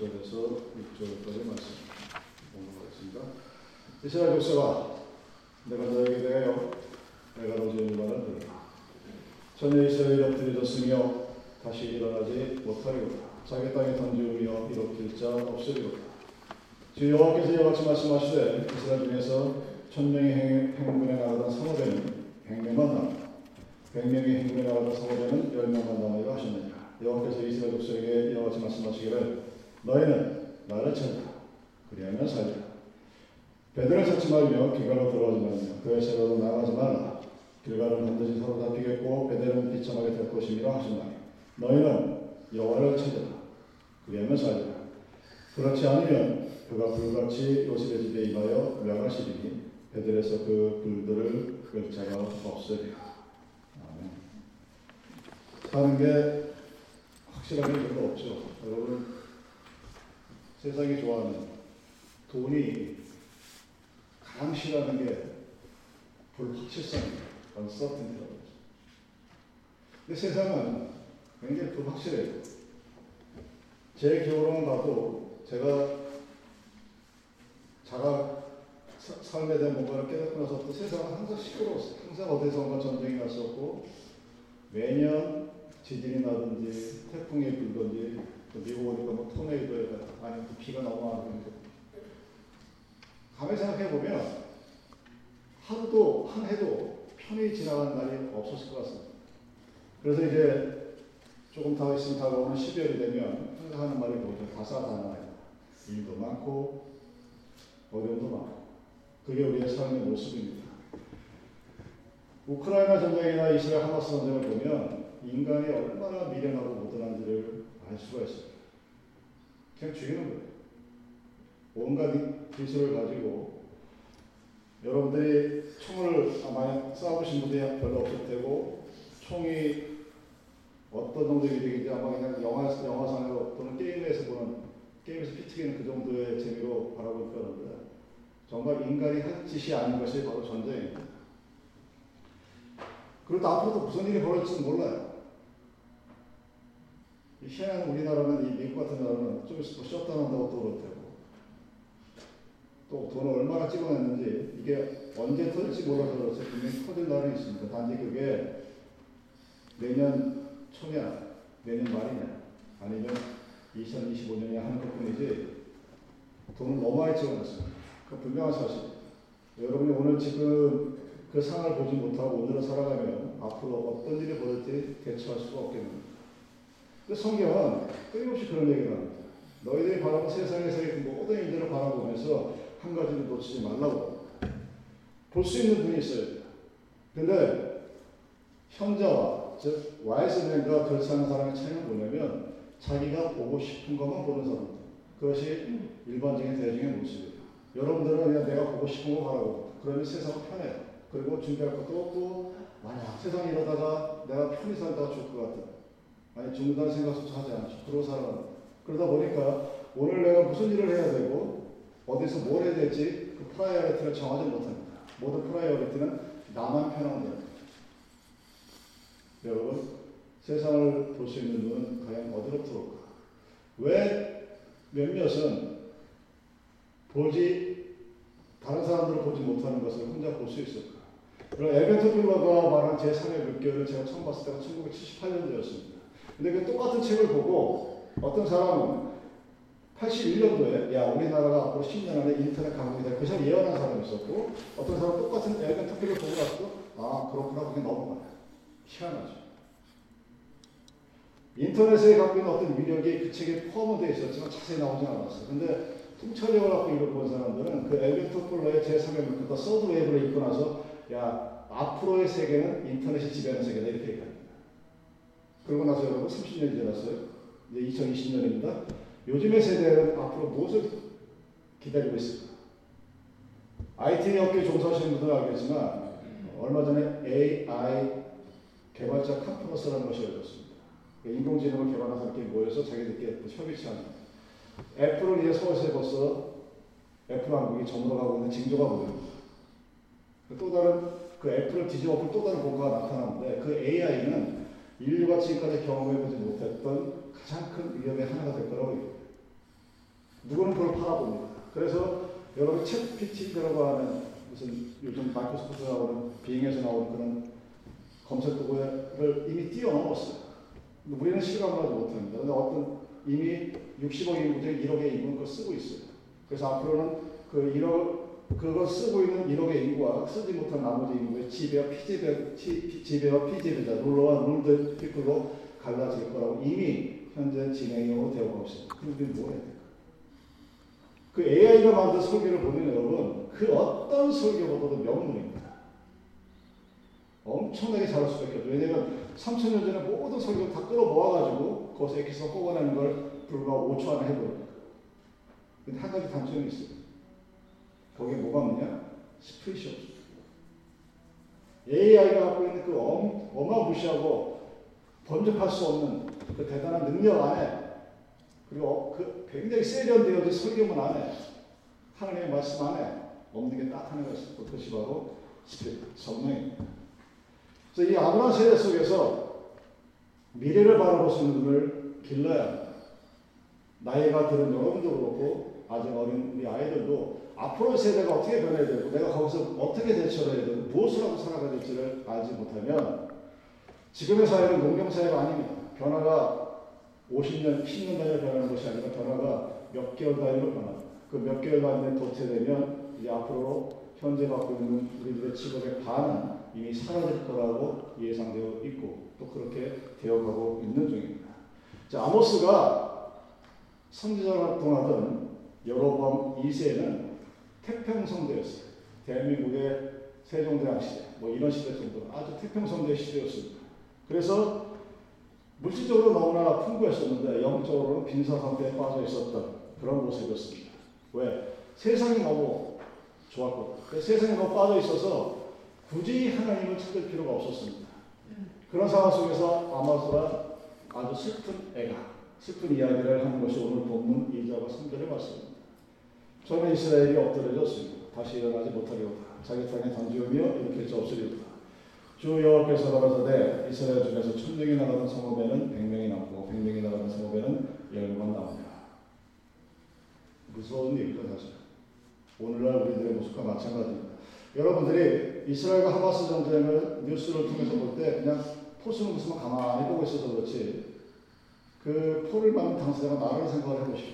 1절에서 6절까지 말씀 공부하겠습니다. 이스라엘 족속아 내가 너에게 대하여 내가 너지은 말을 들으라. 전에 이스라엘이 엎드려졌으며 다시 일어나지 못하리로다. 자기 땅에 던지우며 일으킬 자 없으리로다. 주 여호와께서 이같이 말씀하시되 이스라엘 중에서 천명의 행군에 나가던 사모되는 백명만 남아 백명의 행군에 나가던 사모되는 열명만 남아이라 하셨느니라. 여호와께서 이스라엘 족속에게 이와 같이 말씀하시기를 너희는 나를 찾으라 그리하면 살리라. 베드를 찾지 말며 길가로 들어가지 말며 그의 세로로 나가지 말라. 길가는 반드시 사로잡히겠고 베델은 비참하게 될 것임이라 하셨나니 너희는 여호와를 찾으라. 그리하면 살리라. 그렇지 않으면 그가 불같이 요셉의 집에 임하여 멸하시리니 베델에서 그 불들을 끌 자가 없으리라. 아멘. 사는 게 확실하게 별로 없죠. 여러분 세상이 좋아하는 돈이 싫어하는 게 불확실성입니다. uncertainty라고 하죠. 근데 세상은 굉장히 불확실해요. 제 기호로만 봐도 제가 자가 사, 삶에 대한 뭔가를 깨닫고 나서부터 세상은 항상 시끄러웠어요. 항상 어디선가 전쟁이 났었고 매년 지진이 나든지 태풍이 불든지 미국 오니까 뭐 토네이도에 아니면 비가 오는데 가만히 생각해 보면 하루도 한 해도 편히 지나가는 날이 없었을 것 같습니다. 그래서 이제 조금 더 있으면 다가오는 12월이 되면 항상 하는 말이 뭐죠? 다사다난하다. 일도 많고 어려움도 많고 그게 우리의 삶의 모습입니다. 우크라이나 전쟁이나 이스라엘 하마스 전쟁을 보면 인간이 얼마나 미련하고 못난지를 알 수가 있습니다. 그냥 죽이는 거예요. 온갖 기술을 가지고 여러분들이 총을 아마 쏴보신 분들이 별로 없을 테고 총이 어떤 정도의 위력인지 아마 그냥 영화, 영화상으로 또는 게임에서 보는 게임에서 피튀기는 그 정도의 재미로 바라볼 거는데 정말 인간이 한 짓이 아닌 것이 바로 전쟁입니다. 그리고 또 앞으로도 무슨 일이 벌어질지 몰라요. 희한한 우리나라는 이 미국 같은 나라는 좀 있으면 셧다운한다고 또 그렇대고 또 돈을 얼마나 찍어냈는지 이게 언제 터질지 몰라서 그렇지 분명히 터질 날은 있습니다. 단지 그게 내년 초냐 내년 말이냐 아니면 2025년에 하는 것 뿐이지 돈을 너무 많이 찍어놨습니다. 그 분명한 사실. 여러분이 오늘 지금 그 상을 보지 못하고 오늘을 살아가면 앞으로 어떤 일이 벌어질지 대처할 수가. 근데 성경은 끊임없이 그런 얘기를 합니다. 너희들이 바라본 세상에서의 모든 일들을 바라보면서 한 가지를 놓치지 말라고. 볼 수 있는 분이 있어야 돼. 근데 현자와 즉 와이스맨과 않은 사람의 차이는 뭐냐면 자기가 보고 싶은 것만 보는 사람들. 그것이 일반적인 대중의 모습이에요. 여러분들은 그냥 내가 보고 싶은 거 바라고 그러면 세상은 편해요. 그리고 준비할 것도 없고 만약 세상에 이러다가 내가 편히 살다가 죽을 것 같아. 아니 죽는다는 생각조차 하지 않죠. 그러고 살아가 그러다 보니까 오늘 내가 무슨 일을 해야 되고 어디서 뭘 해야 될지 그 priority를 정하지 못합니다. 모든 priority는 나만 편한 거예요. 여러분 세상을 볼 수 있는 눈은 과연 어디로 들어올까? 왜 몇몇은 보지 다른 사람들을 보지 못하는 것을 혼자 볼 수 있을까? 그럼 에벤트 필러가 말한 제3의 물결을 제가 처음 봤을 때가 1978년도였습니다. 근데 그 똑같은 책을 보고 어떤 사람은 81년도에 야 우리나라가 앞으로 10년 안에 인터넷 강국이 될 것을 예언한 사람이 있었고 어떤 사람은 똑같은 에벤트 필러 보고 나서 아 그렇구나 그게 넘어가요. 희한하죠. 인터넷에 갖고 있는 어떤 위력이 그 책에 포함되어 있었지만 자세히 나오지 않았어요. 근데 통찰력을 갖고 이걸 본 사람들은 그 앨빈 토플러의 제3의 물결 third wave를 읽고 나서 야 앞으로의 세계는 인터넷이 지배하는 세계다 이렇게 얘기합니다. 그러고 나서 여러분 30년이 지났어요. 이제 2020년입니다. 요즘의 세대는 앞으로 무엇을 기다리고 있을까? IT 업계 종사하시는 분들은 알겠지만 얼마 전에 AI 개발자 컨퍼런스라는 것이 열렸습니다. 인공지능을 개발한 사람들이 모여서 자기들끼리 협의체하는 애플은 이제 서울시에 벌써 애플 한국이 점으로 있는 징조가 보입니다. 또 다른 그 애플을 뒤집어 또 다른 공과가 나타나는데 그 AI는 인류가 지금까지 경험해보지 못했던 가장 큰 위험의 하나가 될 거라고 얘기해요. 누구는 그걸 팔아봅니다. 그래서 여러분 챗 GPT라고 하는 무슨 요즘 마이크로소프트 나오는 빙에서 나오는 그런 검색 도구를 이미 뛰어넘었어요. 우리는 실감을 하지 못합니다. 근데 어떤 이미 60억 인구 중에 1억의 인구는 그걸 쓰고 있어요. 그래서 앞으로는 그 1억, 그걸 쓰고 있는 1억의 인구와 쓰지 못한 나머지 인구의 지배와 피지배, 지, 지배와 피지배자, ruler와 ruled people로 갈라질 거라고 이미 현재 진행형으로 되어가고 있습니다. 우리는 뭐 해야 될까? 그 AI가 만든 설계를 보면 여러분, 그 어떤 설계보다도 명문입니다. 엄청나게 잘할 수밖에 없죠. 왜냐면 3천년 전에 모든 설계를 다 끌어 모아가지고 거기서 엑기스가 뽑아내는 걸 불과 5초 안에 해버려요. 근데 한 가지 단점이 있어요. 거기에 뭐가 없느냐? 스프릿이 없어요. AI가 갖고 있는 그 엄, 어마무시하고 번쩍할 수 없는 그 대단한 능력 안에 그리고 어, 그 굉장히 세련되어진 설계문 안에 하나님의 말씀 안에 없는 게 딱 하나가 있어요. 그것이 바로 성령입니다. 이 아브라함 세대 속에서 미래를 바라볼 수 있는 눈을 길러야. 나이가 들은 여러분도 그렇고 아직 어린 우리 아이들도 앞으로 세대가 어떻게 변해야 되고 내가 거기서 어떻게 대처를 해야 되고 무엇을 하고 살아가야 될지를 알지 못하면 지금의 사회는 농경 사회가 아닙니다. 변화가 50년, 10년 단위로 변하는 것이 아니라 변화가 몇 개월 단위로 변합니다. 그 몇 개월 단위에 도태되면 이제 앞으로 현재 갖고 있는 우리들의 직업의 반은 이미 사라질 거라고 예상되어 있고 또 그렇게 되어가고 있는 중입니다. 자, 아모스가 선지자 활동하던 여로보암 2세는 태평성대였어요. 대한민국의 세종대왕 시대, 뭐 이런 시대 정도 아주 태평성대 시대였습니다. 그래서 물질적으로 너무나 풍부했었는데 영적으로는 빈사 상태에 빠져 있었던 그런 모습이었습니다. 왜? 세상이 너무 좋았거든요. 세상에 너무 빠져 있어서 굳이 하나님을 찾을 필요가 없었습니다. 그런 상황 속에서 아마스가 아주 슬픈 애가, 슬픈 이야기를 하는 것이 오늘 본문 2절과 3절에 맞습니다. 처음에 이스라엘이 엎드려졌습니다. 다시 일어나지 못하리로다. 자기 땅에 던지우며 수 없으리로다. 주 여호와께서 가라사대 이스라엘 중에서 천 명이 나가는 성읍에는 백 명이 남고 백 명이 나가는 성읍에는 열만 남으리라. 무서운 얘기죠 사실. 오늘날 우리들의 모습과 마찬가지입니다. 여러분들이 이스라엘과 하마스 전쟁을 뉴스를 통해서 볼 때 그냥 포스는 무슨 가만히 보고 있어서 그렇지 그 포를 맞는 당사자가 나를 생각을 해보시오.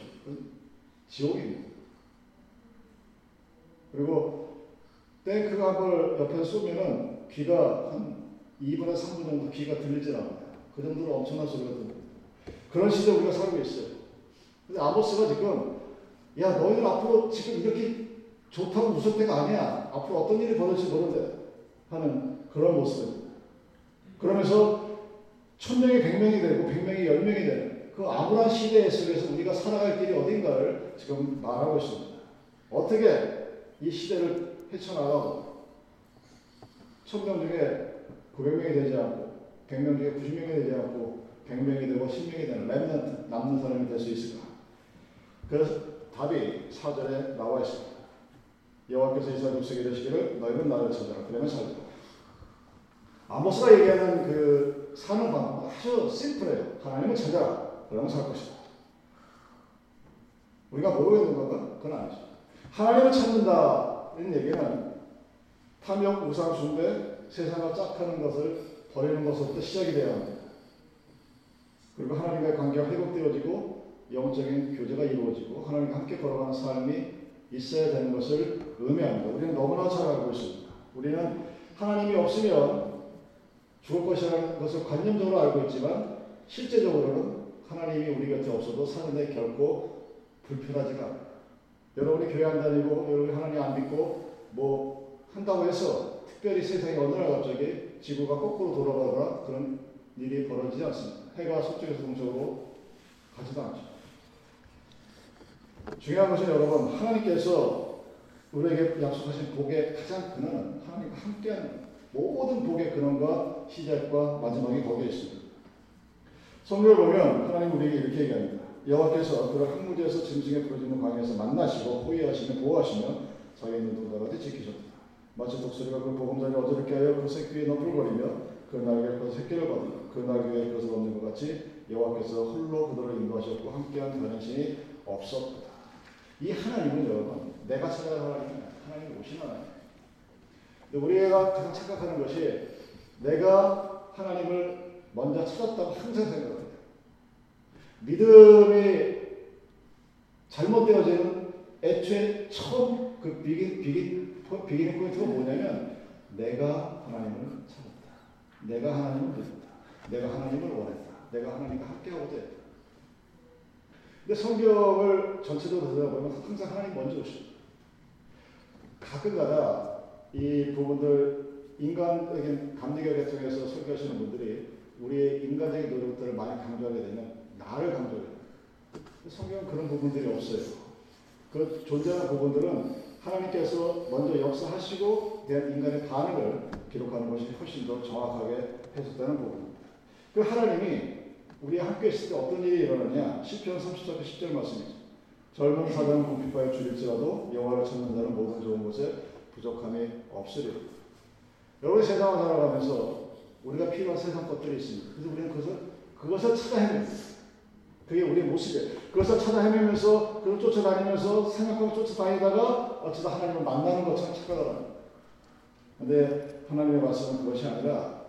지옥입니다. 그리고 탱크 각을 옆에 쏘면은 귀가 한 2분의 3분 정도 귀가 들리질 않아요. 그 정도로 엄청난 소리가 듭니다. 그런 시대 우리가 살고 있어요. 근데 아모스가 지금 야 너희들 앞으로 지금 이렇게 좋다고 웃을 때가 아니야. 앞으로 어떤 일이 벌어질지 모른대. 하는 그런 모습입니다. 그러면서 천명이 백명이 되고 백명이 열명이 되는 그 아무런 시대 속에서 우리가 살아갈 길이 어딘가를 지금 말하고 있습니다. 어떻게 이 시대를 헤쳐나가고 천명 중에 900명이 되지 않고 100명 중에 90명이 되지 않고 100명이 되고 10명이 되는 remnant 남는 사람이 될 수 있을까? 그래서 답이 4절에 나와 있습니다. 여호와께서 이스라엘 백성에 이르시기를 너희는 나를 찾아라 그러면 살리라. 아모스가 얘기하는 그 사는 방법 아주 심플해요. 하나님을 찾아라 그러면 살 것이다. 우리가 모르고 있는 건가? 그건 아니죠. 하나님을 찾는다는 얘기는 탐욕, 우상, 숭배, 세상과 짝하는 것을 버리는 것부터 시작이 되어야 합니다. 그리고 하나님과의 관계가 회복되어지고 영적인 교제가 이루어지고 하나님과 함께 걸어가는 삶이 있어야 되는 것을 의미합니다. 우리는 너무나 잘 알고 있습니다. 우리는 하나님이 없으면 죽을 것이라는 것을 관념적으로 알고 있지만 실제적으로는 하나님이 우리 곁에 없어도 사는데 결코 불편하지가 않아요. 여러분이 교회 안 다니고 여러분이 하나님 안 믿고 뭐 한다고 해서 특별히 세상에 어느 날 갑자기 지구가 거꾸로 돌아가거나 그런 일이 벌어지지 않습니다. 해가 서쪽에서 동쪽으로 가지도 않죠. 중요한 것은 여러분 하나님께서 우리에게 약속하신 복의 가장 근원은 하나님과 함께하는 모든 복의 근원과 시작과 마지막이 거기에 있습니다. 성경을 보면 하나님 우리에게 이렇게 얘기합니다. 여호와께서 그를 항무지에서 짐승에 부러지는 광야에서 만나시고 호위하시며 보호하시며 자기 눈동자같이 지키셨다. 마치 독수리가 그 보금자리를 어지럽게 하여 그 새끼에 너풀거리며 그 날개를 그 새끼를 받으며 그 날개에 그것을 얻는 것 같이 여호와께서 홀로 그들을 인도하셨고 함께한 다른 신이 없었다. 이 하나님은 여러분 내가 찾아가는 하나님이 하나님이 오신 하나님. 우리가 가장 착각하는 것이 내가 하나님을 먼저 찾았다고 항상 생각합니다. 믿음이 잘못되어지는 애초에 처음 그 비긴 비긴 비긴 포인트가 뭐냐면 내가 하나님을 찾았다. 내가 하나님을 믿었다. 내가 하나님을 원했다. 내가 하나님과 함께하고자 했다. 근데 성경을 전체적으로 들여다보면 항상 하나님 먼저 오십니다. 가끔가다 이 부분들 인간적인 감리교회 통해서 설교하시는 분들이 우리의 인간적인 노력들을 많이 강조하게 되면 나를 강조해요. 성경은 그런 부분들이 없어요. 그 존재하는 부분들은 하나님께서 먼저 역사하시고 대한 인간의 반응을 기록하는 것이 훨씬 더 정확하게 해석되는 부분입니다. 그 하나님이 우리와 함께 있을 때 어떤 일이 일어나냐? 10편 30절 10절 말씀이죠. 젊은 사자는 궁핍하여 줄일지라도 여호와를 찾는 자는 모든 좋은 곳에 부족함이 없으리라. 여러분 세상을 살아가면서 우리가 필요한 세상 것들이 있습니다. 그래서 우리는 그것을 그것을 찾아 헤맵니다. 그게 우리의 모습이에요. 그것을 찾아 헤매면서 그걸 쫓아다니면서 생각하고 쫓아다니다가 어쩌다 하나님을 만나는 것처럼 착각을 근데 하나님의 말씀은 그것이 아니라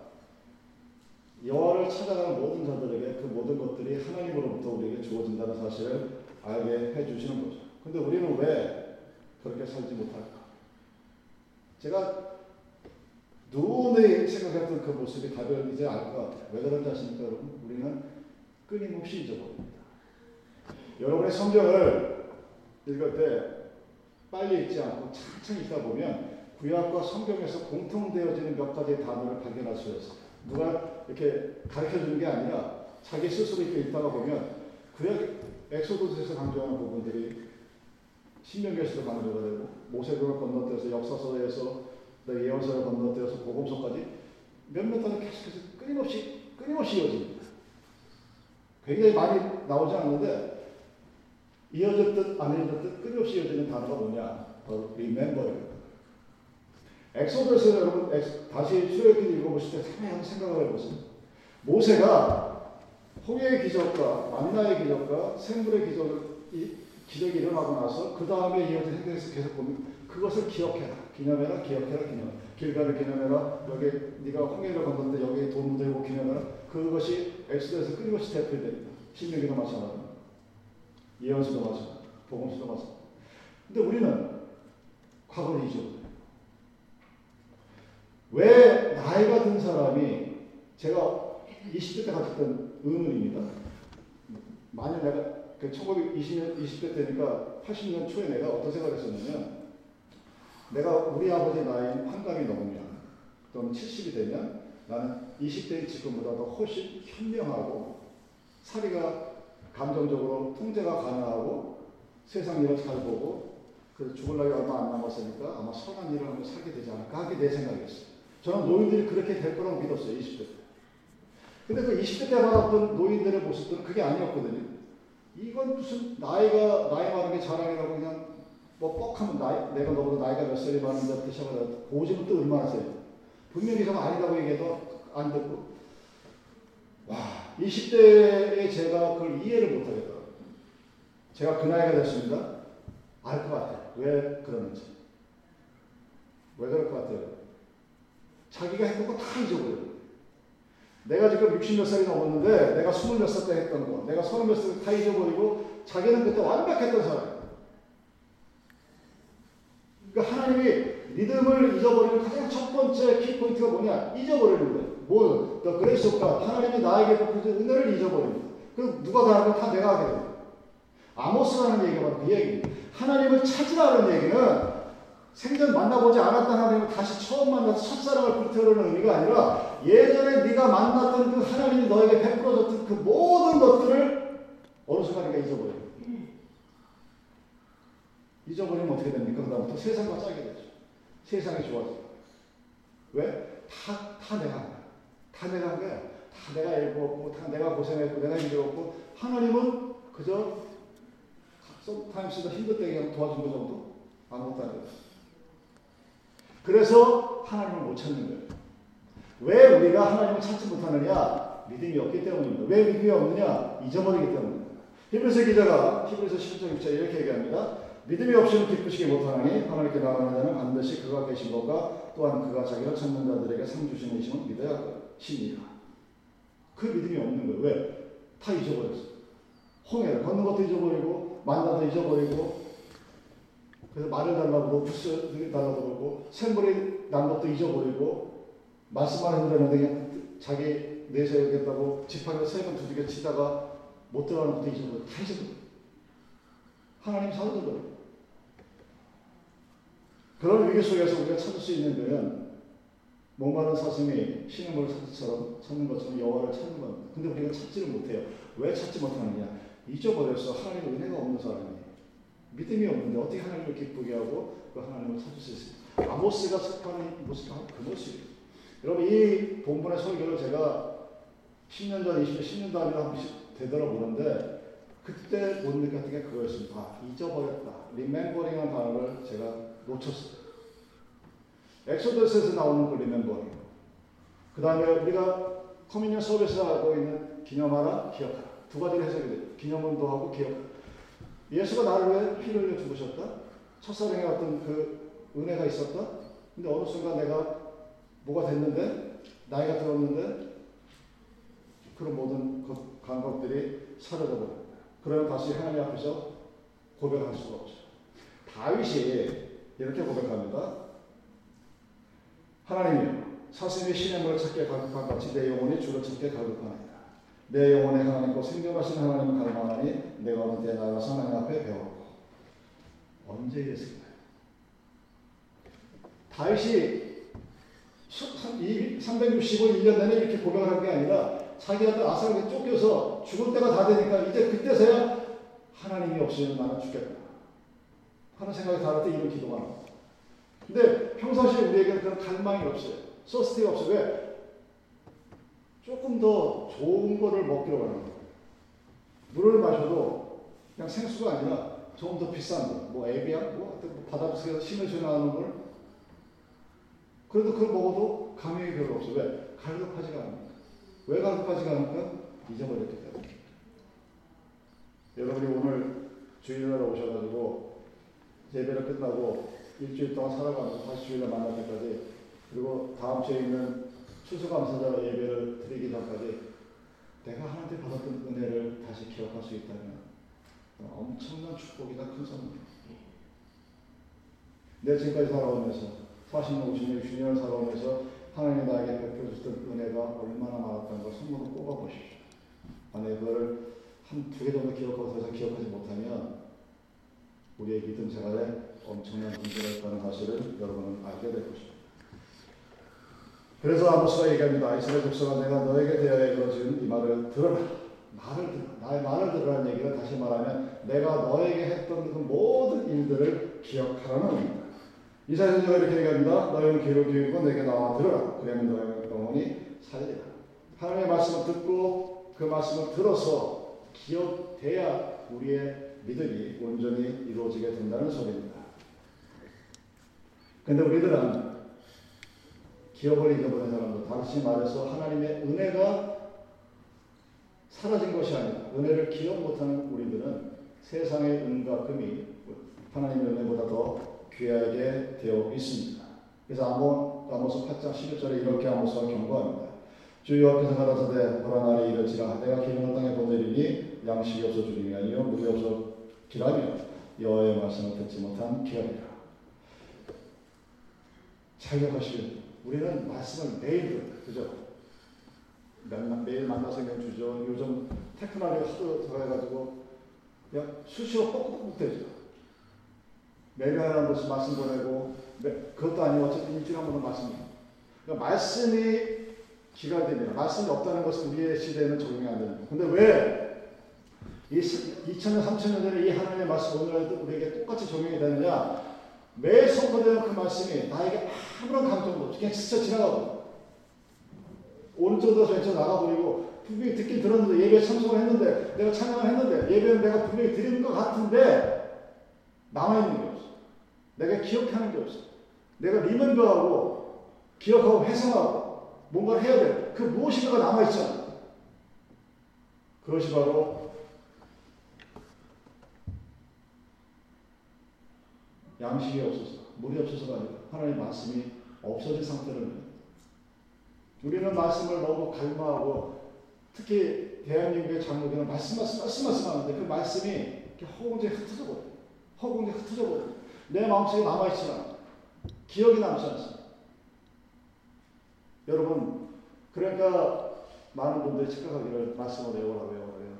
여호와를 찾아가는 모든 자들에게 그 모든 것들이 하나님으로부터 우리에게 주어진다는 사실을 알게 해주시는 거죠. 근데 우리는 왜 그렇게 살지 못할까? 제가 누누이 생각했던 그 모습이 답을 이제 알 것 같아요. 왜 그런지 아십니까, 여러분? 우리는 끊임없이 잊어버립니다. 여러분의 성경을 읽을 때 빨리 읽지 않고 천천히 읽다 보면 구약과 성경에서 공통되어지는 몇 가지의 단어를 발견할 수 있어요. 누가 이렇게 가르쳐 주는 게 아니라 자기 스스로 이렇게 읽다가 보면 구약 엑소도스에서 강조하는 부분들이 신명기에서도 강조가 되고 모세경을 건너뛰어서 역사서에서 예언서를 건너뛰어서 복음서까지 몇몇 단어 계속해서 끊임없이 끊임없이 이어집니다. 굉장히 많이 나오지 않는데 이어졌듯 안 이어졌듯 끊임없이 이어지는 단어가 뭐냐? 바로 remember입니다. Exodus 여러분 다시 출애굽기 읽어보실 때 한번 생각을 해보세요. 모세가 홍해의 기적과 만나의 기적과 샘물의 기적 기적이 일어나고 나서 그 다음에 이어진 행동에서 계속 보면 그것을 기억해라, 기념해라, 기억해라, 기념. 길갈을 기념해라. 여기 네가 홍해를 때 여기 돈 들고 기념해라. 그것이 엑소더에서 끊임없이 대표됩니다. 신명기도 마찬가지, 예언서도 마찬가지, 복음서도 마찬가지. 근데 우리는 과거를 잊어버려요. 왜 나이가 든 사람이 제가 20대 때 가졌던 의문입니다. 만약 내가 1920년 그 20대 때니까 80년 초에 내가 어떤 생각을 했었냐면 내가 우리 아버지 나이인 환갑이 넘으면 또는 70이 되면 나는 20대인 지금보다도 훨씬 현명하고 사리가 감정적으로 통제가 가능하고 세상 일을 잘 보고 그 죽을 날이 얼마 안 남았으니까 아마 선한 일을 하면 살게 되지 않을까 하게 내 생각이었어요. 저는 노인들이 그렇게 될 거라고 믿었어요, 20대 때. 근데 그 20대 때 받았던 노인들의 모습들은 그게 아니었거든요. 이건 무슨 나이가, 나이 많은 게 자랑이라고 그냥 뭐 뻑 하면 나이, 내가 너보다 나이가 몇 살이 많은데 시작을 고집은 또 얼마나 세요. 분명히 저 아니라고 얘기해도 안 듣고. 와, 20대에 제가 그걸 이해를 못 하겠더라고요. 제가 그 나이가 됐습니다. 알 것 같아요. 왜 그러는지. 왜 그럴 것 같아요? 자기가 했던 거 다 잊어버려요. 내가 지금 60 몇 살이 넘었는데 내가 20 몇 살 때 했던 거, 내가 30 몇살다 잊어버리고 자기는 그때 완벽했던 사람. 그러니까 하나님이 믿음을 잊어버리는 가장 첫 번째 키포인트가 뭐냐? 잊어버리는 거예요. 뭘? The grace. 하나님이 나에게 베푸신 은혜를 잊어버립니다. 그럼 누가 다 하는 다 내가 하게 됩니다. 아모스라는 얘기가 바로 그 얘기입니다. 하나님을 찾으라는 얘기는 생전 만나보지 않았던 하나님을 다시 처음 만나서 첫사랑을 불태우는 의미가 아니라 예전에 네가 만났던 그 하나님이 너에게 베풀어줬던 그 모든 것들을 어느 순간인가 잊어버려요. 잊어버리면 어떻게 됩니까? 그 다음부터 세상과 짜게 되죠. 세상이 좋아져. 왜? 다, 다 내가. 다 내가 한 거야. 다 내가 읽었고, 다 내가 고생했고, 내가 힘들었고, 하나님은 그저 썸타임스도 힘들 때 그냥 도와준 거 정도? 아무것도 안 됐어. 그래서 하나님을 못 찾는 거예요. 왜 우리가 하나님을 찾지 못하느냐? 믿음이 없기 때문입니다. 왜 믿음이 없느냐? 잊어버리기 때문입니다. 히브리서 기자가 히브리서 11장 6절 이렇게 얘기합니다. 믿음이 없이는 기쁘시게 못하나니 하나님께 나가는 자는 반드시 그가 계신 것과 또한 그가 자기를 찾는 자들에게 상 주시는 이심을 믿어야 십니다. 그 믿음이 없는 거예요. 왜? 다 잊어버렸어. 홍해를 걷는 것도 잊어버리고 만나도 잊어버리고 그래서 말을 달라고 부스 달라고 그러고 생물이 난 것도 잊어버리고 말씀만 되는데 자기 내세우겠다고 지팡이를 세번 두들겨 치다가 못 들어가는 것도 잊어버리고 다 잊어버려. 하나님 사라져버려. 그런 위기 속에서 우리가 찾을 수 있는 데는 목마른 사슴이 신음을 찾처럼 찾는 것처럼 여호와를 찾는 겁니다. 근데 우리가 찾지를 못해요. 왜 찾지 못하느냐? 잊어버렸어. 하나님의 은혜가 없는 사람이. 믿음이 없는데 어떻게 하나님을 기쁘게 하고 그 하나님을 찾을 수 있습니까? 아모스가 석방이 모습 그 모습이에요. 여러분 이 본문의 설교를 제가 10년 전, 20년, 10년 단위로 한 번씩 되돌아보는데 그때 못 느꼈던 게 그거였습니다. 아, 잊어버렸다. remembering이란 단어를 제가 놓쳤어요. Exodus에서 나오는 그 remembering. 그 다음에 우리가 communion service 하고 있는 기념하라, 기억하라. 두 가지를 해석이 돼요. 기념운도 하고 기억. 예수가 나를 왜 피를 흘려 죽으셨다? 첫사랑에 어떤 그 은혜가 있었다? 근데 어느 순간 내가 뭐가 됐는데? 나이가 들었는데? 그런 모든 그 감각들이 사라져 버립니다. 그러면 다시 하나님 앞에서 고백할 수가 없죠. 다윗이 이렇게 고백합니다. 하나님이여, 사슴이 신의 물을 찾게 가급한 같이 내 영혼이 주를 찾게 가급하나이다. 내 영혼의 하나님과 생존하신 하나님을 갈망하니 내가 어느 때 나가서 하나님 앞에 배웠고 언제 이랬을까요? 다윗이 365일 내내 이렇게 고백을 한 게 아니라 자기가 또 아사르게 쫓겨서 죽을 때가 다 되니까 이제 그때서야 하나님이 없으면 나는 죽겠다 하는 생각이 다를 때 이런 기도가 나옵니다. 근데 평상시에 우리에게는 그런 갈망이 없어요. 소스티가 없어요. 왜? 조금 더 좋은 거를 먹기로 하는 거예요. 물을 마셔도 그냥 생수가 아니라 조금 더 비싼 거, 뭐 에비앙, 뭐 바닷속에서 심해서 나오는 걸 그래도 그걸 먹어도 감흥이 별로 없어. 왜? 갈급하지가 않으니까. 왜 갈급하지가 않을까? 잊어버렸기 때문에. 여러분이 오늘 주일날 오셔가지고 예배를 끝나고 일주일 동안 살아가면서 다시 주일날 만날 때까지 그리고 다음 주에 있는 추수감사자 예배를 드리기 전까지 내가 하나님께 받았던 은혜를 다시 기억할 수 있다면 엄청난 축복이다 큰 선물이다. 내 지금까지 살아오면서 40년, 50년, 60년을 살아오면서 하나님이 나에게 베풀어줬던 은혜가 얼마나 걸 손으로 꼽아보십시오. 만약에 그거를 한 두 개 정도 기억하고 더 기억하지 못하면 우리의 믿음 생활에 엄청난 문제가 있다는 사실을 여러분은 알게 될 것입니다. 그래서 아모스가 얘기합니다. 이스라엘 족속아 내가 너에게 대하여 이루어진 이 말을 들어라. 말을 들어. 나의 말을 들으라는 얘기를 다시 말하면 내가 너에게 했던 그 모든 일들을 기억하라는 의미입니다. 이사야 선지가 이렇게 얘기합니다. 너희는 귀를 기울이고 내게 나와 들으라. 그러면 너희 영혼이 살리라. 하나님의 말씀을 듣고 그 말씀을 들어서 기억 돼야 우리의 믿음이 온전히 이루어지게 된다는 소리입니다. 근데 우리들은 기억을 잃어버린 사람들, 다시 말해서 하나님의 은혜가 사라진 것이 아니라 은혜를 기억 못하는 우리들은 세상의 은과 금이 하나님의 은혜보다 더 귀하게 되어 있습니다. 그래서 아모, 아모스 8장 11절에 이렇게 아모스가 경고합니다. 주 여호와께서 가라사대 보라 날이 이르지라 내가 기름을 땅에 보내리니 양식이 없어 주림이 아니요 물이 없어 기라며 여호와의 말씀을 듣지 못한 기라니라. 잘 기억하시길 우리는 말씀을 매일. 그죠? 매일 만나서 그냥 주죠. 요즘 테크놀로지 하도 들어가가지고 그냥 수시로 뻑뻑뻑 되죠. 매일 하나 번씩 말씀 보내고 그것도 아니고 어쨌든 일주일에 한 번은 말씀 그러니까 말씀이 기가 됩니다. 말씀이 없다는 것은 우리의 시대에는 적용이 안 거예요. 근데 왜 이 2000년, 3000년 전에 이 하나님의 말씀 오늘날도 우리에게 똑같이 적용이 되느냐? 매 선포되는 그 말씀이 나에게 아무런 감정도 없이 그냥 스쳐 지나가고 오른쪽으로 왼쪽 나가버리고 분명히 듣긴 들었는데 예배에 참석을 했는데 내가 찬양을 했는데 예배는 내가 분명히 드리는 것 같은데 남아있는 게 없어. 내가 기억하는 게 없어. 내가 리멤버하고 기억하고 회상하고 뭔가를 해야 돼. 그 무엇인가가 남아있잖아. 그것이 바로 양식이 없어서 물이 없어서가 아니라 하나님의 말씀이 없어진 상태로는 우리는 말씀을 너무 갈망하고 특히 대한민국의 장로교는 말씀 말씀 말씀 말씀 하는데 그 말씀이 이렇게 허공에 흩어져 버려요. 허공에 흩어져 버려요. 내 마음속에 남아있지만 기억이 남지 않습니다. 여러분 그러니까 많은 분들이 착각하기를 말씀을 외워라 외워라 외워라.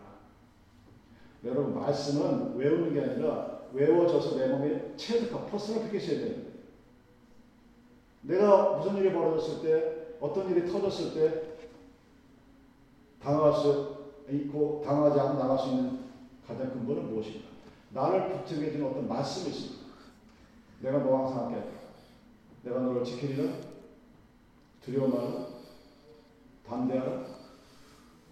여러분 말씀은 외우는 게 아니라 외워져서 내 몸에 체득화 personification이 됩니다. 내가 무슨 일이 벌어졌을 때 어떤 일이 터졌을 때 당할 수 있고 당하지 않고 나갈 수 있는 가장 근본은 무엇인가? 나를 붙들게 되는 어떤 말씀이 있습니다. 내가 너와 항상 함께 하리라. 내가 너를 지키리라. 두려워 말라. 담대하라.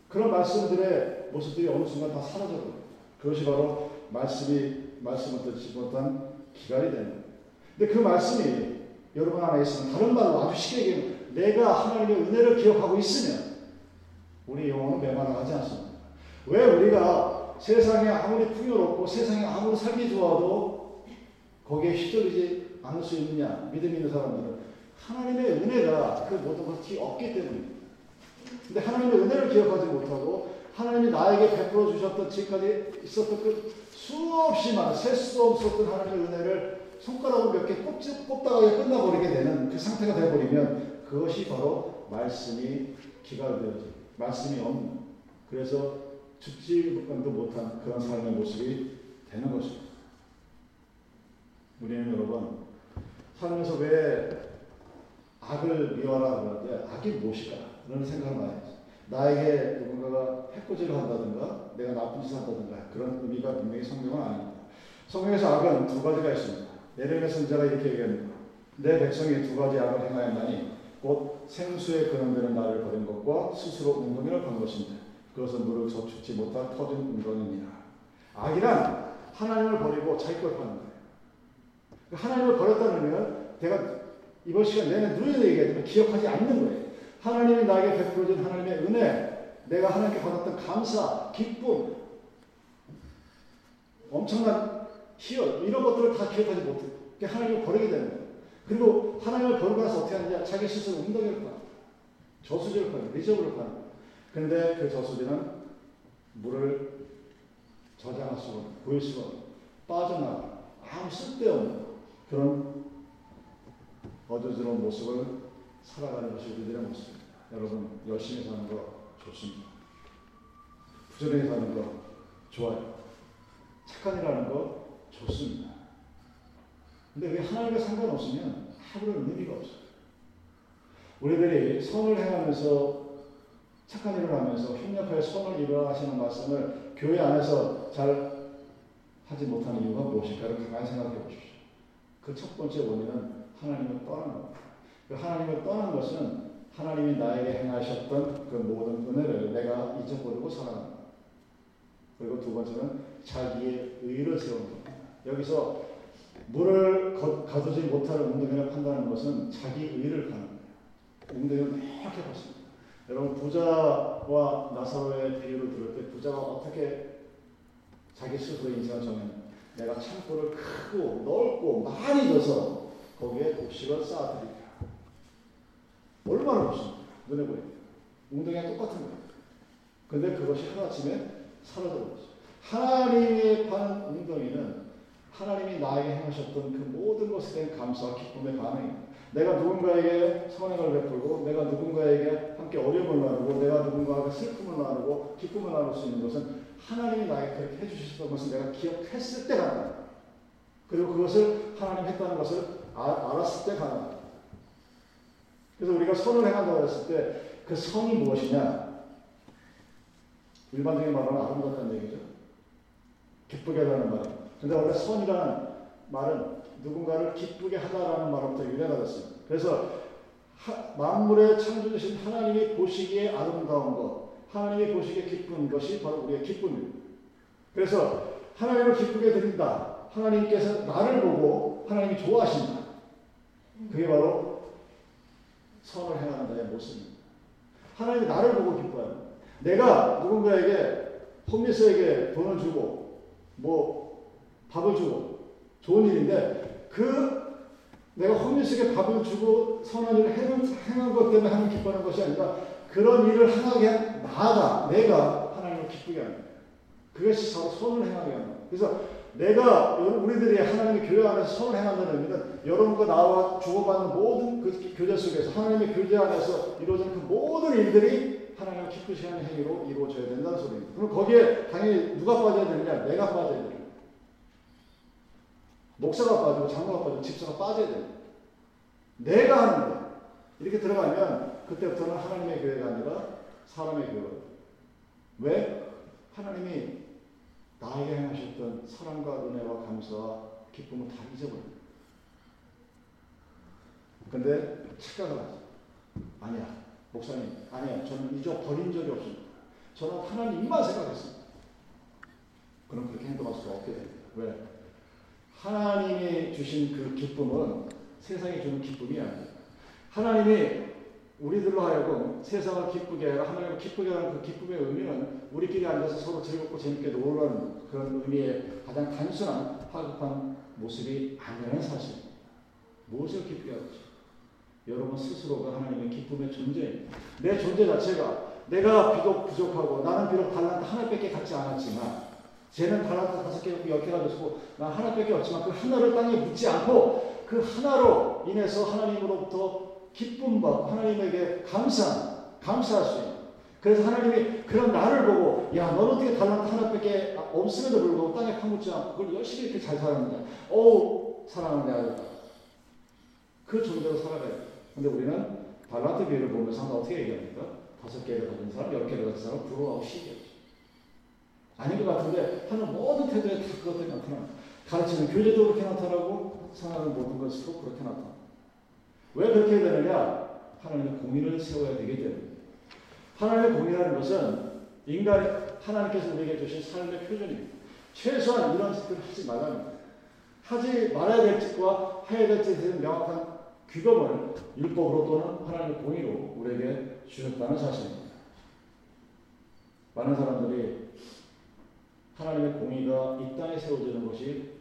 그런 말씀들의 모습들이 어느 순간 다 사라져버려요. 그것이 바로 말씀이 말씀을 듣지 못한 기갈이 되는 거예요. 근데 그 말씀이 여러분 안에 있으면 다른 말로 아주 쉽게 얘기하면 내가 하나님의 은혜를 기억하고 있으면 우리 영혼은 메마라하지 않습니다. 왜 우리가 세상에 아무리 풍요롭고 세상에 아무리 살기 좋아도 거기에 휘둘리지 않을 수 있느냐 믿음 있는 사람들은 하나님의 은혜가 그 모든 것이 없기 때문입니다. 근데 하나님의 은혜를 기억하지 못하고 하나님이 나에게 베풀어 주셨던 지금까지 있었던 그 수없이 많은 셀 수 없었던 하나님의 은혜를 손가락으로 몇 개 꼽다가 끝나버리게 되는 그 상태가 되어버리면 그것이 바로 말씀이 기갈되어지 말씀이 없는 그래서 죽지도 못한 그런 삶의 모습이 되는 것입니다. 우리는 여러분 살면서 왜 악을 미워라 그러는데 악이 무엇일까? 그런 생각을 많이 했어요. 나에게 누군가가 해코지를 한다든가 내가 나쁜 짓을 한다든가 그런 의미가 분명히 성경은 아닙니다. 성경에서 악은 두 가지가 있습니다. 예레미야 선자가 이렇게 얘기합니다. 내 백성이 두 가지 악을 행하였나니 곧 생수에 근원되는 나를 버린 것과 스스로 웅덩이를 간 것인데 그것은 물을 저축지 못한 터진 웅덩이니라. 악이란 하나님을 버리고 자기 걸 파는 거예요. 하나님을 버렸다는 의미는 내가 이번 시간 내내 누리는 얘기하지만 기억하지 않는 거예요. 하나님이 나에게 베풀어 준 하나님의 은혜, 내가 하나님께 받았던 감사, 기쁨, 엄청난 희열, 이런 것들을 다 기억하지 못해요. 하나님을 버리게 되는 거예요. 그리고 하나님을 버리고 나서 어떻게 하느냐? 자기 스스로 웅덩이를 파는 저수지를 파는 reservoir를 파는 그런데 그 저수지는 물을 저장할 수가 보일 수가 빠져나가 아무 쓸데없는 그런 어두스러운 모습을 살아가는 것이 우리들의 모습입니다. 여러분, 열심히 사는 거 좋습니다. 부지런히 사는 거 좋아요. 착한 일 하는 거 좋습니다. 근데 왜 하나님과 상관없으면 아무런 의미가 없어요. 우리들이 선을 행하면서 착한 일을 하면서 협력하여 선을 이루어 하시는 말씀을 교회 안에서 잘 하지 못하는 이유가 무엇일까를 가만히 생각해 보십시오. 그 첫 번째 원인은 하나님을 떠난 겁니다. 그 하나님을 떠난 것은 하나님이 나에게 행하셨던 그 모든 은혜를 내가 잊어버리고 살아간다. 그리고 두 번째는 자기의 의를 세우는 겁니다. 여기서 물을 가두지 못할 웅덩이를 판다는 것은 자기 의를 가는 거예요. 웅덩이를 이렇게 봤습니다. 여러분 부자와 나사로의 비유를 들을 때 부자가 어떻게 자기 스스로 인생을 정했냐 내가 창고를 크고 넓고 많이 넣어서 거기에 곡식을 쌓아드리리라. 얼마나 좋습니까? 눈에 보입니다. 웅덩이가 똑같은 거예요. 근데 그것이 하루아침에 사라져버렸어요. 하나님의 판 웅덩이는 하나님이 나에게 행하셨던 그 모든 것에 대한 감사와 기쁨의 반응입니다. 내가 누군가에게 선행을 베풀고 내가 누군가에게 함께 어려움을 나누고 내가 누군가에게 슬픔을 나누고 기쁨을 나눌 수 있는 것은 하나님이 나에게 그렇게 해주셨던 것을 내가 기억했을 때 가능합니다. 그리고 그것을 하나님 했다는 것을 아, 알았을 때 가능합니다. 그래서 우리가 선을 행한다고 했을 때 그 선이 무엇이냐? 일반적인 말로는 아름답다는 얘기죠. 기쁘게 하다는 말이에요. 근데 원래 선이라는 말은 누군가를 기쁘게 하다라는 말로부터 유래가 됐습니다. 그래서 하, 만물의 창조주신 하나님이 보시기에 아름다운 것, 하나님이 보시기에 기쁜 것이 바로 우리의 기쁨입니다. 그래서 하나님을 기쁘게 드린다. 하나님께서 나를 보고 하나님이 좋아하신다. 그게 바로 선을 행하는 자의 모습입니다. 하나님이 나를 보고 기뻐요. 내가 누군가에게 홈리스에게 돈을 주고 뭐 밥을 주고 좋은 일인데 그 내가 혼미스게 밥을 주고 선한 일을 행한 것 때문에 하나님 기뻐하는 것이 아니라 그런 일을 행하게 한 나가 내가 하나님을 기쁘게 하는 그것이 서로 선을 행하게 하는 그래서 내가 우리들이 하나님의 교회 안에서 선을 행한다는 의미는 여러분과 나와 주고받는 모든 그 교제 속에서 하나님의 교제 안에서 이루어지는 그 모든 일들이 하나님을 기쁘시게 하는 행위로 이루어져야 된다는 소리입니다. 그럼 거기에 당연히 누가 빠져야 되느냐? 내가 빠져야 됩니다. 목사가 빠지고 장로가 빠지고 집사가 빠져야 됩니다. 내가 하는데 이렇게 들어가면 그때부터는 하나님의 교회가 아니라 사람의 교회. 왜? 하나님이 나에게 행하셨던 사랑과 은혜와 감사와 기쁨을 다 잊어버립니다. 근데 착각을 하죠. 아니야. 목사님, 아니야. 저는 잊어버린 적이 없습니다. 저는 하나님만 생각했습니다. 그럼 그렇게 행동할 수가 없게 됩니다. 왜? 하나님이 주신 그 기쁨은 세상이 주는 기쁨이 아니에요. 하나님이 우리들로 하여금 세상을 기쁘게 하나님을 기쁘게 하는 그 기쁨의 의미는 우리끼리 앉아서 서로 즐겁고 재밌게 놀라는 그런 의미의 가장 단순한 하급한 모습이 아니라는 사실입니다. 무엇을 기쁘게 하죠? 여러분 스스로가 하나님의 기쁨의 존재입니다. 내 존재 자체가 내가 비록 부족하고 나는 비록 달란트 하나밖에 갖지 않았지만 쟤는 달란트 다섯 개 갖고 열 개 가졌고 난 하나밖에 없지만 그 하나를 땅에 묻지 않고 그 하나로 인해서 하나님으로부터 기쁨 받고 하나님에게 감사, 감사할 수 있는. 그래서 하나님이 그런 나를 보고, 야, 너는 어떻게 달란트 하나밖에 없음에도 불구하고 땅에 파묻지 않고 그걸 열심히 이렇게 잘 살았느냐. 어우, 사랑하는 내 아들. 그 존재로 살아가야 돼. 근데 우리는 달란트 비율을 보면서 어떻게 얘기합니까? 다섯 개를 가진 사람, 열 개를 가진 사람, 부러워하고 시기하죠. 아닌 것 같은데, 하는 모든 태도에 다 그것들이 나타나. 가르치는 교제도 그렇게 나타나고, 상하는 모든 것으로 그렇게 나타나. 왜 그렇게 되느냐? 하나님의 공의를 세워야 되기 때문입니다. 하나님의 공의라는 것은 인간 하나님께서 우리에게 주신 삶의 표준입니다. 최소한 이런 짓을 하지 말라는 하지 말아야 될 짓과 해야 될 짓에 대한 명확한 규범을 율법으로 또는 하나님의 공의로 우리에게 주셨다는 사실입니다. 많은 사람들이 하나님의 공의가 이 땅에 세워지는 것이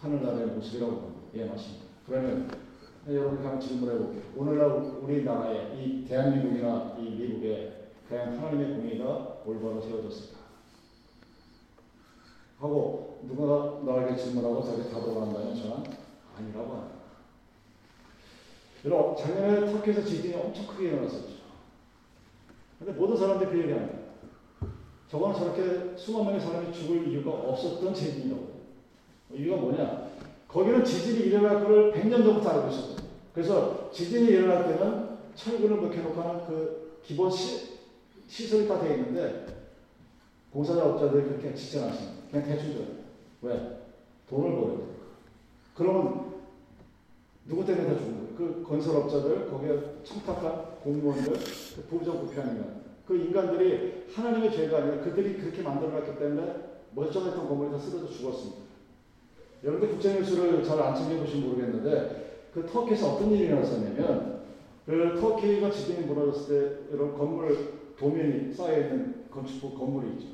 하늘나라의 모습이라고 봅니다. 예, 맞습니다. 그러면 네, 여러분 한번 질문해 볼게요. 오늘날 우리나라에 이 대한민국이나 이 미국에 과연 하나님의 공의가 올바로 세워졌을까? 하고 누가 나에게 질문하고 자기 답을 한다면 저는 아니라고 합니다. 여러분 작년에 터키에서 지진이 엄청 크게 일어났었죠. 근데 모든 사람들이 그 얘기합니다. 저거는 저렇게 수만 명의 사람이 죽을 이유가 없었던 지진이라고. 이유가 뭐냐? 거기는 지진이 일어날 거를 100년 전부터 알고 있었거든요. 그래서 지진이 일어날 때는 철근을 하는 그 기본 시, 시설이 다 되어 있는데 공사자업자들이 그렇게 짓지 않습니다. 그냥 대충 줘요. 왜? 돈을 벌어야 돼. 그러면 누구 때문에 다 죽는 거예요? 그 건설업자들, 거기에 청탁한 공무원들, 그 부정부패하는 그 인간들이 하나님의 죄가 아니라 그들이 그렇게 만들어놨기 때문에 멀쩡했던 건물이 다 쓰러져 죽었습니다. 여러분들 국제뉴스를 잘 안 챙겨보시면 모르겠는데 그 터키에서 어떤 일이 일어났었냐면 그 터키가 지진이 무너졌을 때 이런 건물 도면이 쌓여있는 건축 건물이 있죠.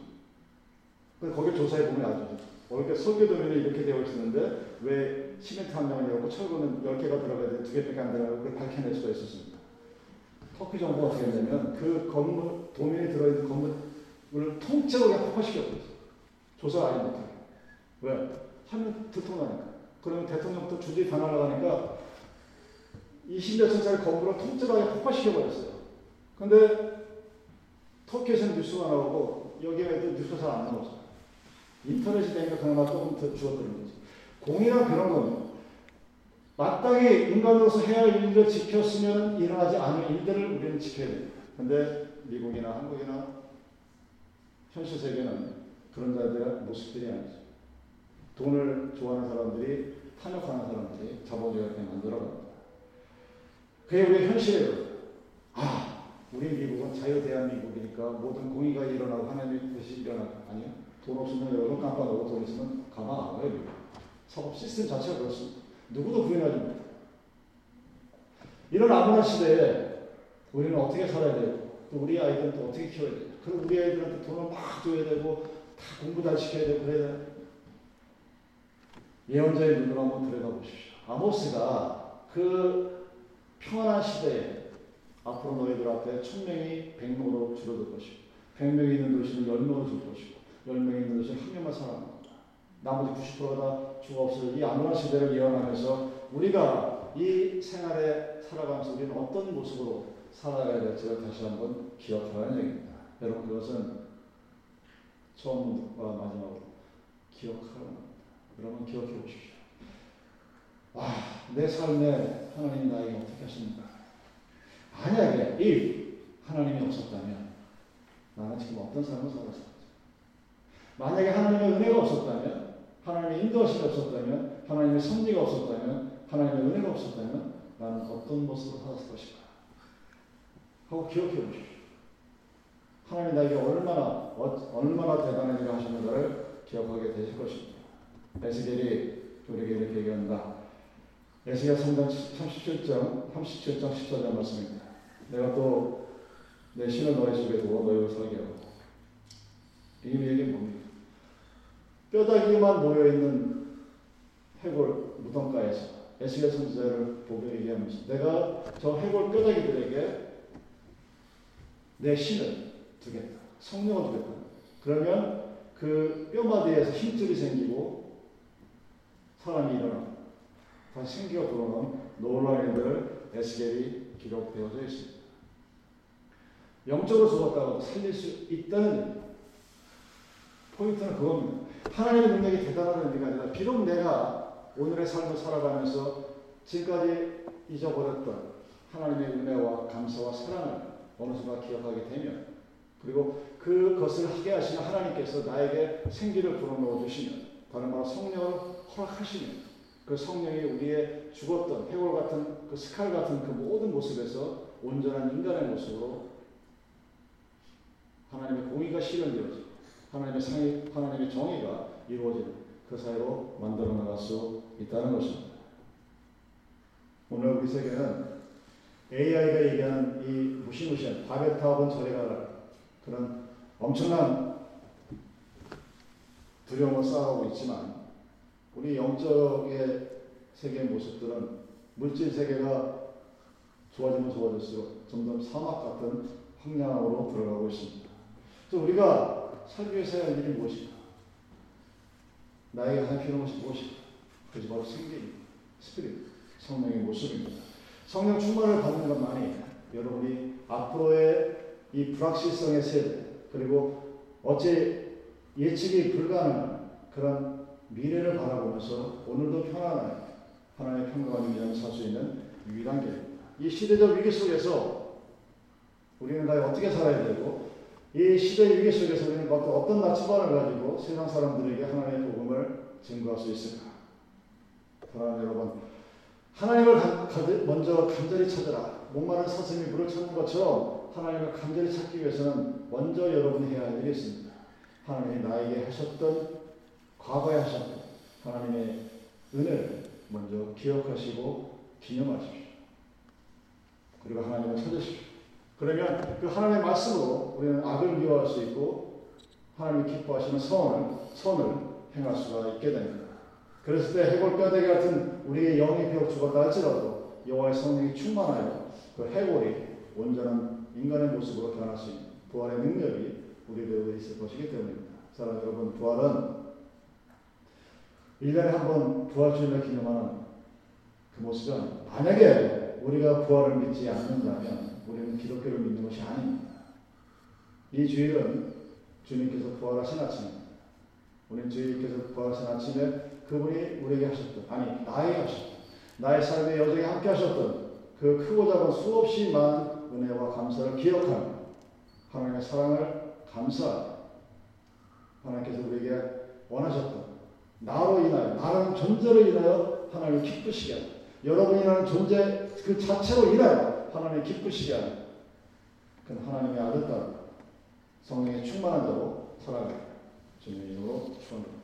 근데 거기 조사해 보면 알죠. 이렇게 설계 도면이 이렇게 되어 있었는데 왜 시멘트 한 명이라고 철거는 10개가 들어가야 돼, 2개밖에 안 들어가고 그걸 밝혀낼 수가 있었습니다. 터키 정부가 어떻게 했냐면 그 건물, 도면이 들어있는 건물을 통째로 폭파시켰어요. 조사 아예 못하게. 왜? 하면 들통나니까. 그러면 대통령부터 주지 다 날아가니까 20몇 층짜리 건물을 통째로 폭파시켜버렸어요. 근데 터키에서는 뉴스가 나오고 여기에도 뉴스가 잘 안 나오죠. 인터넷이 되니까 그나마 조금 더 줄어드는 거죠. 공이란 그런 겁니다. 마땅히 인간으로서 해야 할 일을 지켰으면 일어나지 않을 일들을 우리는 지켜야 됩니다. 근데 미국이나 한국이나 현실 세계는 그런 자들의 모습들이 아니죠. 돈을 좋아하는 사람들이 탐욕하는 사람들이 자본주의를 만들어갑니다. 그게 우리 현실이에요. 아, 우리 미국은 자유 대한민국이니까 모든 공의가 일어나고 하나님의 뜻이 일어나고 아니요. 돈 없으면 여러분 깜빡하고 돈 있으면 가만 안. 미국. 사업 시스템 자체가 그렇습니다. 누구도 구현하지 못해요. 이런 아무나 시대에 우리는 어떻게 살아야 되고 또 우리 아이들은 또 어떻게 키워야 되고 그리고 우리 아이들한테 돈을 막 줘야 되고 다 공부 잘 시켜야 되고 그래야 되고 예언자의 눈으로 한번 들여다보십시오. 아모스가 그 평안한 시대에 앞으로 너희들 앞에 천명이 백명으로 줄어들 것이고 백명이 있는 도시는 열명으로 줄 것이고 열명이 있는 도시는 한 명만 살아남는다. 나머지 90%가 죽어 없어질 이 암울한 시대를 예언하면서 우리가 이 생활에 살아가면서 우리는 어떤 모습으로 살아가야 될지를 다시 한번 기억하라는 얘기입니다. 여러분 그것은 처음과 마지막으로 기억하라는. 여러분 기억해 보십시오. 와, 내 삶에 하나님이 나에게 어떻게 하십니까? 만약에 if 하나님이 없었다면 나는 지금 어떤 삶을 살았을까? 만약에 하나님의 은혜가 없었다면 하나님의 인도하심이 없었다면 하나님의 섭리가 없었다면 하나님의 은혜가 없었다면 나는 어떤 모습으로 살았을 것인가? 하고 기억해 보십시오. 하나님 나에게 얼마나 어, 얼마나 대단한 일을 하셨는가를 기억하게 되실 것입니다. 에스겔이 우리에게 이렇게 얘기한다. 에스겔 3장 37장 37장 14절 말씀입니다. 내가 또 내 신을 너희 속에 두어 너희를 살게 하고 이 얘기 뭡니까? 뼈다귀만 모여 있는 해골 무덤가에서 에스겔 선지자를 보고 얘기하면서 내가 저 해골 뼈다귀들에게 내 신을 두겠다. 성령을 두겠다. 그러면 그 뼈마디에서 힘줄이 생기고 사람이 일어나 다시 생기가 돌아오는 놀라운 일들을 에스겔이 기록되어져 있습니다. 영적으로 죽었다고 살릴 수 있다는. 포인트는 그겁니다. 하나님의 능력이 대단한 의미가 아니라 비록 내가 오늘의 삶을 살아가면서 지금까지 잊어버렸던 하나님의 은혜와 감사와 사랑을 어느 순간 기억하게 되면 그리고 그것을 하게 하시는 하나님께서 나에게 생기를 불어넣어 주시면 다른 말로 성령을 허락하시면 그 성령이 우리의 죽었던 해골 같은 그 스칼 같은 그 모든 모습에서 온전한 인간의 모습으로 하나님의 공의가 실현되어지고 하나님의 상이 하나님의 정의가 이루어지는 그 사이로 만들어 나갈 수 있다는 것입니다. 오늘 우리 세계는 AI가 얘기하는 이 무시무시한 바벨탑은 저리 가라 그런 엄청난 두려움을 쌓아오고 있지만 우리 영적의 세계의 모습들은 물질 세계가 좋아지면 좋아질수록 점점 사막 같은 황량함으로 들어가고 있습니다. 그래서 우리가 살기 위해서 해야 할 일이 무엇인가? 나에게 할 필요한 무엇인가? 그것이 바로 생기, 스피릿, 성령의 모습입니다. 성령 충만을 받는 것만이 여러분이 앞으로의 이 불확실성의 세대, 그리고 어째 예측이 불가능한 그런 미래를 바라보면서 오늘도 편안하게 하나님의 평강한 인생을 살수 있는 유일한 길입니다. 이 시대적 위기 속에서 우리는 과연 어떻게 살아야 되고 이 시대의 위기 속에서 우리는 어떤 나침반을 가지고 세상 사람들에게 하나님의 복음을 증거할 수 있을까? 사랑하는 여러분, 하나님을 먼저 간절히 찾으라. 목마른 사슴이 물을 찾는 것처럼 하나님을 간절히 찾기 위해서는 먼저 여러분이 해야 할 일이 있습니다. 하나님이 나에게 하셨던 과거에 하셨던 하나님의 은혜를 먼저 기억하시고 기념하십시오. 그리고 하나님을 찾으십시오. 그러면 그 하나님의 말씀으로 우리는 악을 미워할 수 있고 하나님이 기뻐하시는 선을, 선을 행할 수가 있게 됩니다. 그랬을 때 해골 뼈대기 같은 우리의 비록 죽었다 할지라도 여호와의 성령이 충만하여 그 해골이 온전한 인간의 모습으로 변할 수 있는 부활의 능력이 우리들에 있을 것이기 때문입니다. 사랑 여러분, 부활은 1년에 한 번 부활주일을 기념하는 그 아닙니다. 만약에 우리가 부활을 믿지 않는다면 우리는 기독교를 믿는 것이 아닙니다. 이 주일은 주님께서 부활하신 아침입니다. 우리는 주님께서 부활하신 아침에 그분이 우리에게 하셨던, 아니, 나에게 하셨던, 나의 삶의 여정에 함께 하셨던 그 크고 작은 수없이 많은 은혜와 감사를 기억하며 하나님의 사랑을 감사 하나님께서 우리에게 원하셨던 나로 인하여, 나라는 존재로 인하여 하나님을 기쁘시게 하는 여러분이라는 존재 그 자체로 인하여 하나님을 기쁘시게 하는 그 하나님의 아들, 딸, 성령의 충만한 자로 살아가요. 주님의 이름으로 축원합니다.